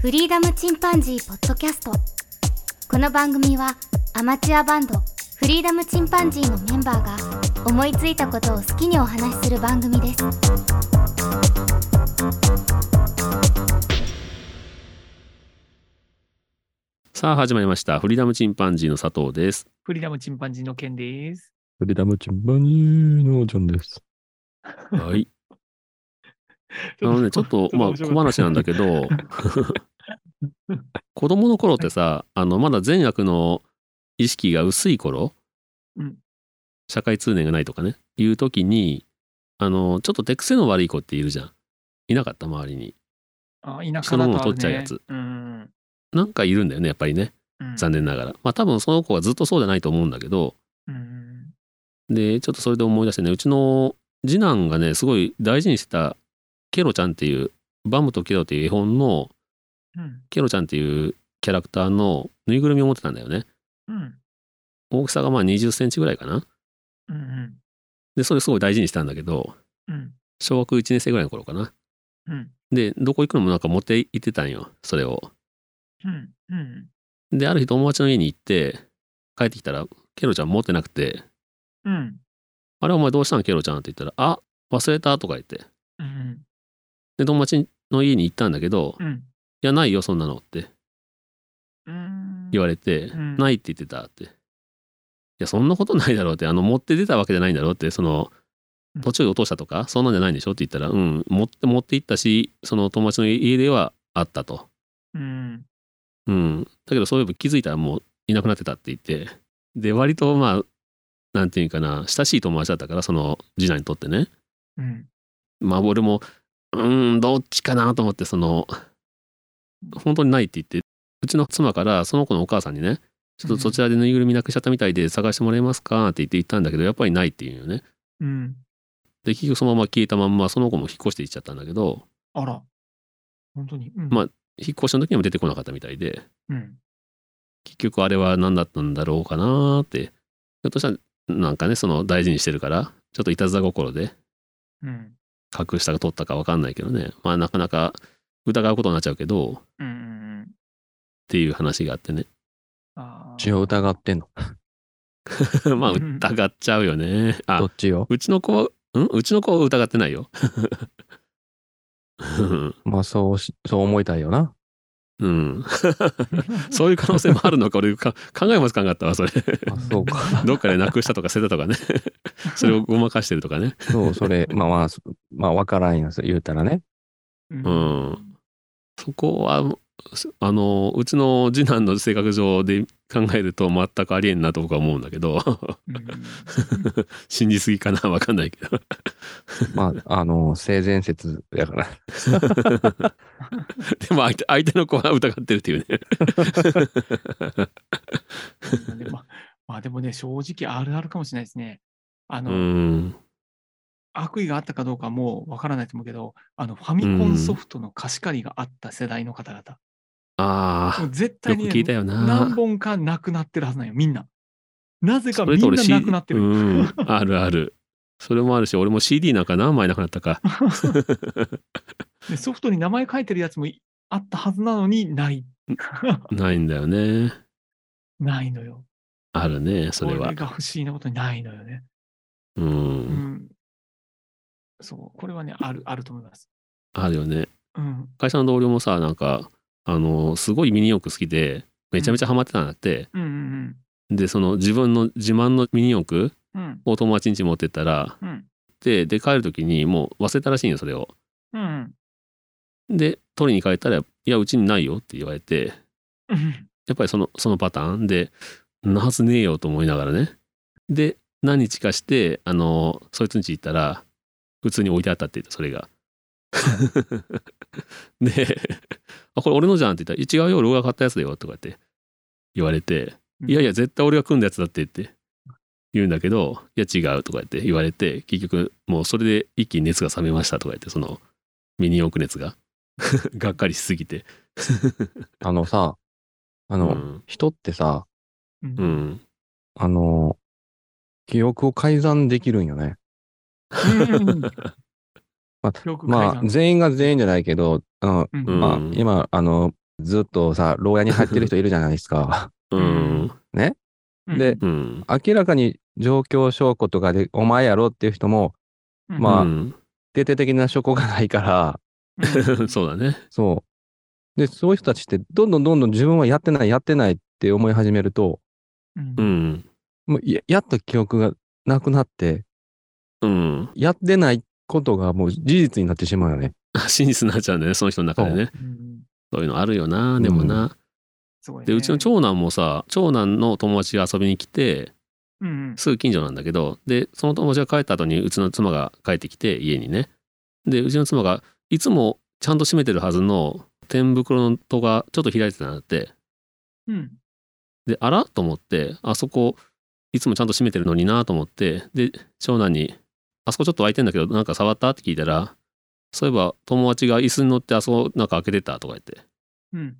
フリーダムチンパンジーポッドキャストこの番組はアマチュアバンドフリーダムチンパンジーのメンバーが思いついたことを好きにお話しする番組ですさあ始まりました。フリーダムチンパンジーの佐藤です。フリーダムチンパンジーの件です。フリーダムチンパンジーのジョンです。はい。あのね、ちょっと、まあ、小話なんだけど、子供の頃ってさ、あの、まだ善悪の意識が薄い頃、うん社会通念がないとかね、いう時に、あの、ちょっと手癖の悪い子っているじゃん。いなかった、周りに。あ田舎だと人のもの取っちゃうやつうん。なんかいるんだよね、やっぱりね。うん残念ながら。まあ、多分その子はずっとそうじゃないと思うんだけど、うん。で、ちょっとそれで思い出してね、うちの次男がね、すごい大事にしてた、ケロちゃんっていう、バムとケロっていう絵本の、うん。ケロちゃんっていうキャラクターのぬいぐるみを持ってたんだよね。うん。大きさがまあ20センチぐらいかな。うん。で、それすごい大事にしたんだけど、うん。小学1年生ぐらいの頃かな。うん。で、どこ行くのもなんか持って行ってたんよ、それを。うん。うん。で、ある日友達の家に行って、帰ってきたら、ケロちゃん持ってなくて、うん。あれお前どうしたんケロちゃんって言ったら、あ忘れたとか言って。うん。で、友達の家に行ったんだけど、いうん。や、ないよ、そんなのってうん。言われて、うんないって言ってたって。いや、そんなことないだろうって、あの、持って出たわけじゃないんだろうって、そのうん、途中で落としたとか、そんなんじゃないんでしょって言ったら、うん、持って持って行ったし、その友達の家ではあったと。うん。うん。だけど、そういえば気づいたらもういなくなってたって言って、で、割とまあ、なんていうかな、親しい友達だったから、その次男にとってね。うん。まあ、俺も、うーん、どっちかなと思って、その、本当にないって言って、うちの妻からその子のお母さんにね、ちょっとそちらでぬいぐるみなくしちゃったみたいで探してもらえますかって言って言ったんだけど、やっぱりないっていうよね。うん。で、結局そのまま消えたまんま、その子も引っ越していっちゃったんだけど、あら。本当に。うんまあ引っ越しの時にも出てこなかったみたいで、うん。結局あれは何だったんだろうかなーって、ひょっとしたらなんかね、その大事にしてるから、ちょっといたずら心でうん。隠したか取ったか分かんないけどね、まあなかなか疑うことになっちゃうけど、っうん。うん。ていう話があってね。あ血を疑ってんの？まあうん疑っちゃうよね。あど、っちをうちの子は、ん？うちの子は疑ってないよ。まあそうし、そう思いたいよな。うん。そういう可能性もあるのか、俺か考えもつかんかったわ、それ。あそうか。どっかでなくしたとか捨てたとかね。それをごまかしてるとかね。そう、それ、まあまあ、そまあわからんやつ言うたらね。ううん。そこは、あの、うちの次男の性格上で考えると全くありえんなと僕は思うんだけど、うん。信じすぎかなわかんないけど。まあ、あの、性善説やから。でも相手相手の子は疑ってるっていうね。でまあまあでもね、正直あるあるかもしれないですね。あうの、ん。悪意があったかどうかはもうわからないと思うけど、あのファミコンソフトの貸し借りがあった世代の方々、あもう絶あ、よ対にね、く聞いたよな。何本かなくなってるはずなんよ、みんな。なぜかみんななくなってる。うん、あるある。それもあるし、俺も CD なんか何枚なくなったか。でソフトに名前書いてるやつもいあったはずなのにない。ないんだよね。ないのよ。あるね、それはこれ。が不思議なことにないのよね。う。うんん。そう、これはね、ある、あると思います。あるよね。うん。会社の同僚もさ、なんか、あの、すごいミニ四駆好きで、めちゃめちゃハマってたんだって。うんうんで、その自分の自慢のミニ四駆。を友達ん家持ってったら、うん。で、で、帰る時にもう忘れたらしいんよ、それを。うん。で、取りに帰ったら、いや、うちにないよって言われて、うん。やっぱりその、そのパターンで、なはずねえよと思いながらね。で、何日かして、あの、そいつん家行ったら、普通に置いてあったって言って、それが。で、あ、これ俺のじゃんって言ったら、違うよ、俺が買ったやつだよとかって言われて、いやいや、絶対俺が組んだやつだって言って言うんだけど、いや違うとか言って言われて、結局もうそれで一気に熱が冷めましたとか言って、そのミニ四駆熱が がっかりしすぎて。あのさ、あの、うん。人ってさ、うんうん。あの、記憶を改ざんできるんよね。うん ま記憶改ざんまあ、全員が全員じゃないけど、あのうんうんまあ、今、あの、ずっとさ、牢屋に入ってる人いるじゃないですか。うん。でうん。明らかに状況証拠とかで、お前やろっていう人も、まあうん徹底的な証拠がないから、うん そうだね。そう。で、そういう人たちって、どんどんどんどん自分はやってない、やってないって思い始めると、うんうん。もうややった記憶がなくなって、うん。やってないことがもう事実になってしまうよね。真実になっちゃうんだよね、その人の中でね。うんそういうのあるよな、でもな。すごいねで、うちの長男もさ、長男の友達が遊びに来て、うんすぐ近所なんだけど、で、その友達が帰った後に、うちの妻が帰ってきて、家にね。で、うちの妻が、いつもちゃんと閉めてるはずの天袋の戸がちょっと開いてたなって。うんで、あら？と思って、あそこ、いつもちゃんと閉めてるのになと思って、で、長男に、あそこちょっと開いてんだけど、なんか触った？って聞いたら、そういえば友達が椅子に乗ってあそこなんか開けてたとか言って。うん。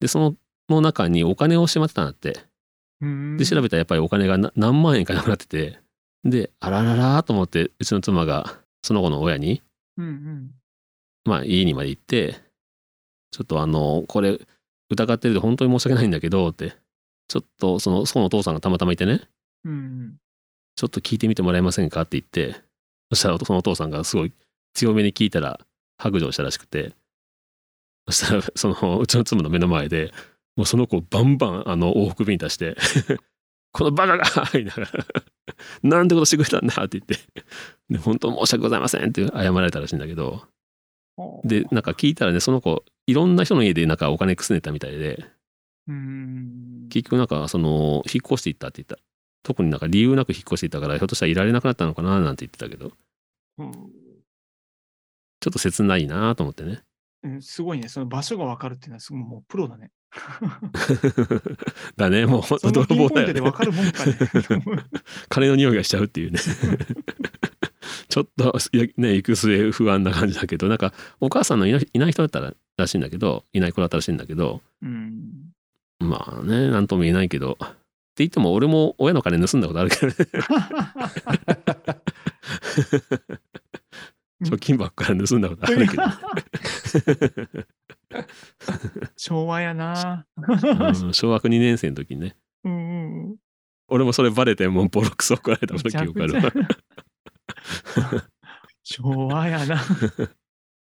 で、そのの中にお金をしまってたんだって。うん。で、調べたらやっぱりお金がな何万円かなくなってて、で、あらららと思って、うちの妻がその子の親に、うんうん。まあ家にまで行って、ちょっとあの、これ疑ってるで本当に申し訳ないんだけどって、ちょっとその、そのお父さんがたまたまいてね、うんちょっと聞いてみてもらえませんかって言って、そしたらそのお父さんがすごい強めに聞いたら白状したらしくて、そしたらそのうちの妻の目の前で、もうその子をバンバンあの往復便出して、このバカが言いながら、なんてことしてくれたんだって言って、で本当申し訳ございませんって謝られたらしいんだけど、で、なんか聞いたらね、その子、いろんな人の家でなんかお金くすねたみたいで、うん結局なんかその、引っ越していったって言った。特になんか理由なく引っ越していったから、ひょっとしたらいられなくなったのかななんて言ってたけど、うん。ちょっと切ないなと思ってね。うんすごいね。その場所がわかるっていうのはすごいもうプロだね。だね、もう本当泥棒だよね。でわ。かるもんかね。金の匂いがしちゃうっていうね。ちょっと、ね、行く末不安な感じだけど、なんか、お母さんのいないいない人だったららしいんだけど、いない子だったらしいんだけど、うん。まあね、なんとも言えないけど、って言っても俺も親の金盗んだことあるけどね、貯金箱から盗んだことあるけど、昭和やな。うん小学2年生の時にね、うんうんうん。俺もそれバレてもうボロクソ怒られた記憶あるわ。昭和やな。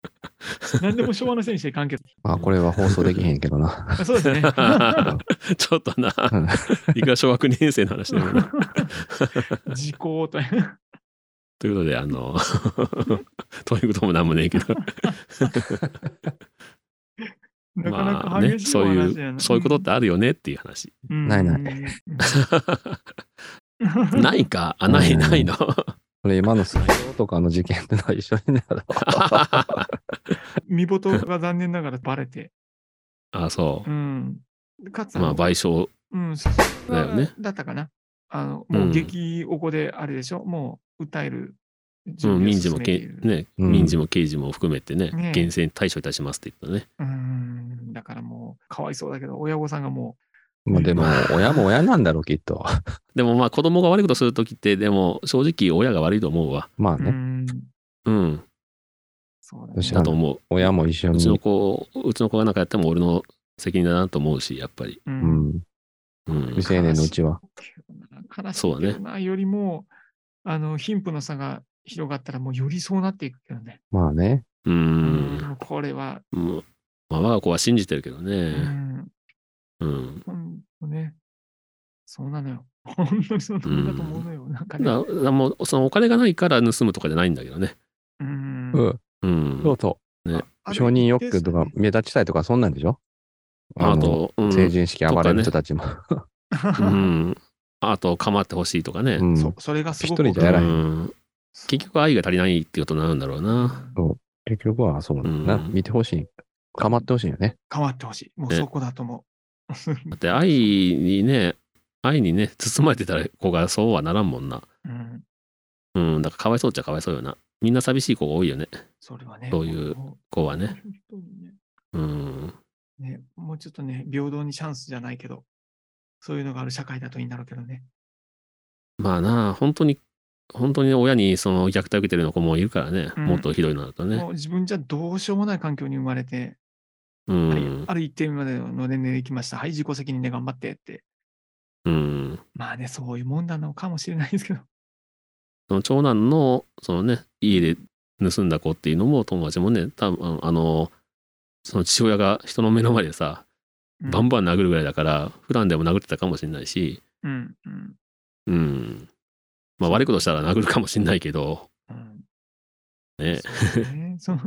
何でも昭和のせいにして関係まあ、これは放送できへんけどな。あそうですね。ちょっとな、うんいくら小学2年生の話でもな。時効と。ということで、あの、ということもなんもねえけど、なかまなあね、か激しいそういお話やう、そういうことってあるよねっていう話。うんないないうんないか、あ、ないないの？これ今のスケとかの事件ってのは一緒になる。身元が残念ながらバレて。あ、そうう。ん。かつ、まあ、賠償、うん、そそだよねだったかな。あの、もう激おこであれでしょ、もう訴える準うん、民事も。ね、うん民事も刑事も含めてね、ね厳正に対処いたしますって言ったね。うん。だからもう、かわいそうだけど、親御さんがもまあでも、親も親なんだろう、きっと。でもまあ子供が悪いことするときって、でも正直親が悪いと思うわ。う、うまあね、ん。うん、そうだと思う。親も一緒うちのに。子、うちの子がなんかやっても俺の責任だなと思うし、やっぱり。う。うんん。うん未。成年のうちは。悲しいそうだねよりも、あの、貧富の差が広がったら、もうよりそうなっていくけどね。まあね。う。うんこれは、もうまあ我が子は信じてるけどうね。ん、うん。ほんとね。そうなのよ。本当にそうなんだと思うのよ。なんかね。もうそのお金がないから盗むとかじゃないんだけどね。うんうん。うん。そうそう。あれ承認欲求とか目立ちたいとかそんなんでしょ？あのと、うん成人式暴れる人たちも。数ねうん。あと、構ってほしいとかね。うんそそれがすごく一人じゃやらへんうん結局愛が足りないっていうことになるんだろうな。結局はそうなんだな。うん見てほしい。構ってほしいよね。変わってほしい。もうねそこだと思う。だって愛にね、愛にね、包まれてた子がそうはならんもんな。うん、うん。だからかわいそうっちゃかわいそうよな。みんな寂しい子が多いよね。それはね。そういうも子はね。ねうん。ね、もうちょっとね、平等にチャンスじゃないけど、そういうのがある社会だといいんだろうけどね。まあな、本当に、本当に親にその虐待を受けてるの子もいるからね。うんもっとひどいのだとね。自分じゃどうしようもない環境に生まれて、ある一定までの年齢で行きました。はい、自己責任で頑張ってって。うん。まあね、そういうもんなのかもしれないですけど。その長男の、そのね、家で盗んだ子っていうのも、友達もね、多分あの、その父親が人の目の前でさ、うんバンバン殴るぐらいだから、普段でも殴ってたかもしれないし、うん、うん、うん。まあ悪いことしたら殴るかもしれないけど、うん。ね。そうね。そう。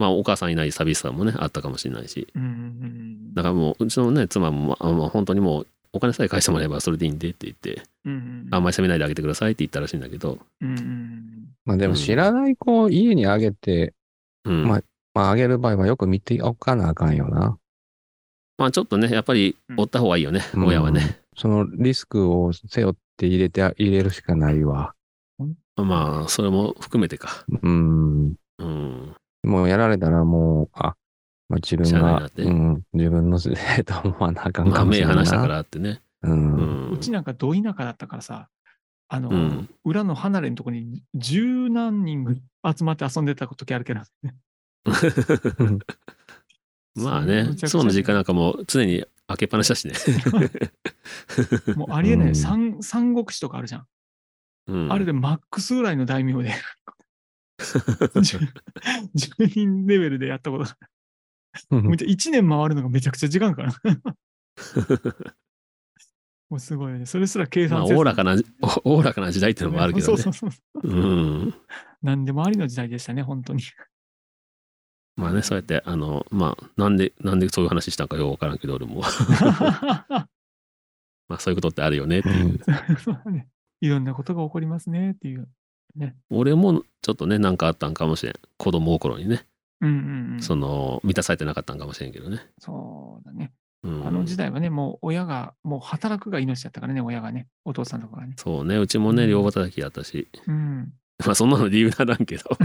まあお母さんいない寂しさもね、あったかもしれないし。うん、うん、だからもう、うちのね、妻も、まあ、まあ本当にもう、お金さえ返してもらえばそれでいいんでって言って、うん。うん、あんまり責めないであげてくださいって言ったらしいんだけど、うん、うん。まあでも知らない子を家にあげて、うん。まあまああげる場合はよく見ておかなあかんよな。まあちょっとね、やっぱり追った方がいいよね、うん親はね。そのリスクを背負って入れて、入れるしかないわ。まあ、それも含めてか。うん。うん。もうやられたらもう、あ、まあ、自分がうん、自分の せいと思わなあかんまあ、かもしれないな。目離したからってね。う。うんん。うちなんかど田舎だったからさ、あの、うん裏の離れのとこに十何人ぐ集まって遊んでた時あるけど、まあねむちゃくちゃ、妻の実家なんかもう常に開けっぱなしだしね。もうありえない、うん三三国志とかあるじゃん。うんあれでマックスぐらいの大名で 10 10人レベルでやったことが、うんめっちゃ1年回るのがめちゃくちゃ時間かかる。もうすごいよね。それすら計まあ、算せずおおらかな、おおらかな時代っていうのもあるけどねそう。そうそう。うん。何でもありの時代でしたね、本当に。まあね、そうやって、あの、まあ、なんで、なんでそういう話したんかよくわからんけど、俺も。まあ、そういうことってあるよねっていう。そうだねいろんなことが起こりますねっていう。俺もちょっとね、なんかあったんかもしれん。子供心にね。うんうんうん。その、満たされてなかったんかもしれんけどね。そうだね。うん、あの時代はね、もう親が、もう働くが命だったからね、親がね、お父さんとかがね。そうね、うちもね、両働きやったし。うん。まあ、そんなの理由ならんけど。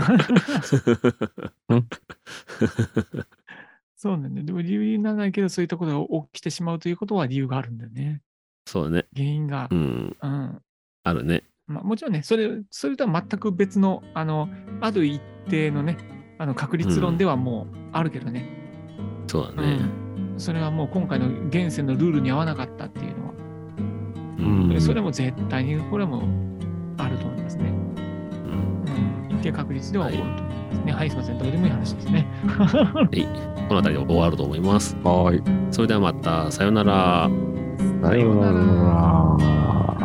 そうなんだよ。でも理由にならないけど、そういったことが起きてしまうということは理由があるんだよね。そうね。原因がう。ん。うん。あるね。まあ、もちろんね、それ、それとは全く別の、あの、ある一定のね、あの確率論ではもうあるけどね。そうだね。うん。それはもう今回の現世のルールに合わなかったっていうのは、うん。うんそれも絶対に、これはもうあると思いますね。うんうん。一定確率では起こると思いますね。はい、すみません。どうでもいい話ですね。この辺りで終わると思います。はーい。それではまた、さようなら。さようなら。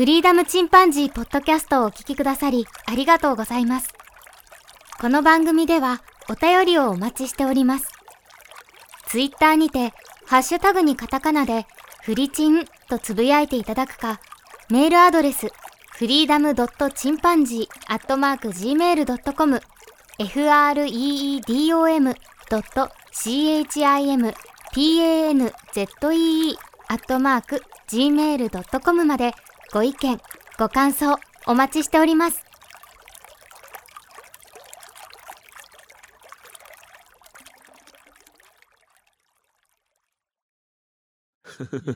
フリーダムチンパンジーポッドキャストをお聞きくださりありがとうございます。この番組ではお便りをお待ちしております。ツイッターにて、ハッシュタグにカタカナで、フリチンとつぶやいていただくか、メールアドレス、フリーダムドットチンパンジーアットマーク Gmail.com、freedom ドット chimpanzee アットマーク gmail.com までご意見、ご感想お待ちしております。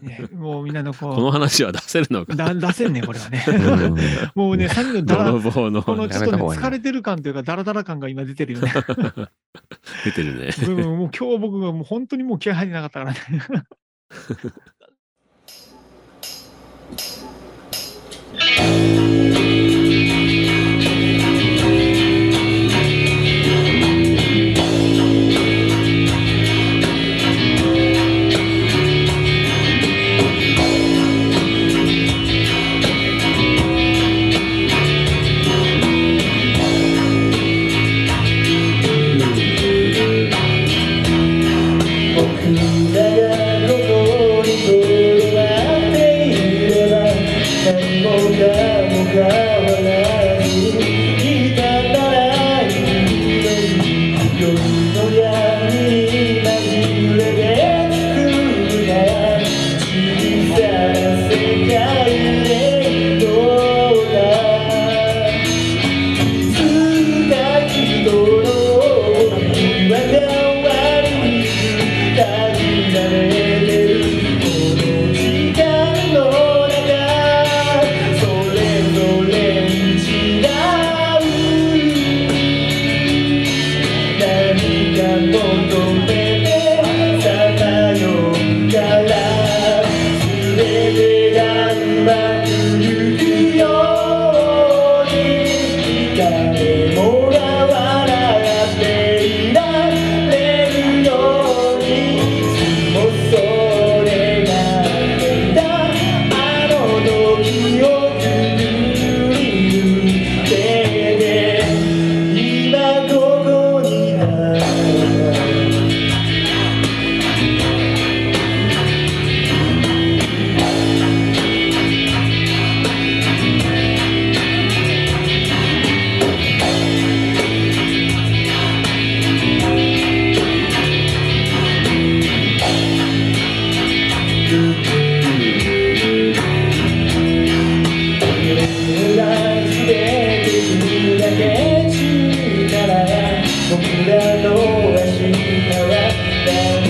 ねもうみんなのここの話は出せるのう、か？だ出せんね、これはね。うんもうね、3人のだら、のこのちょっとね、疲れてる感というか、ダラダラ感が今出てるよね。出てるね。う んもう今日僕がもう本当にもう気合入ってなかったからね。Thank you. Yeah.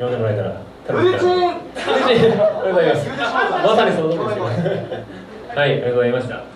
読んでもらえたら嬉しい。嬉しいありがとうございます。まさにその通りですはいありがとうございました。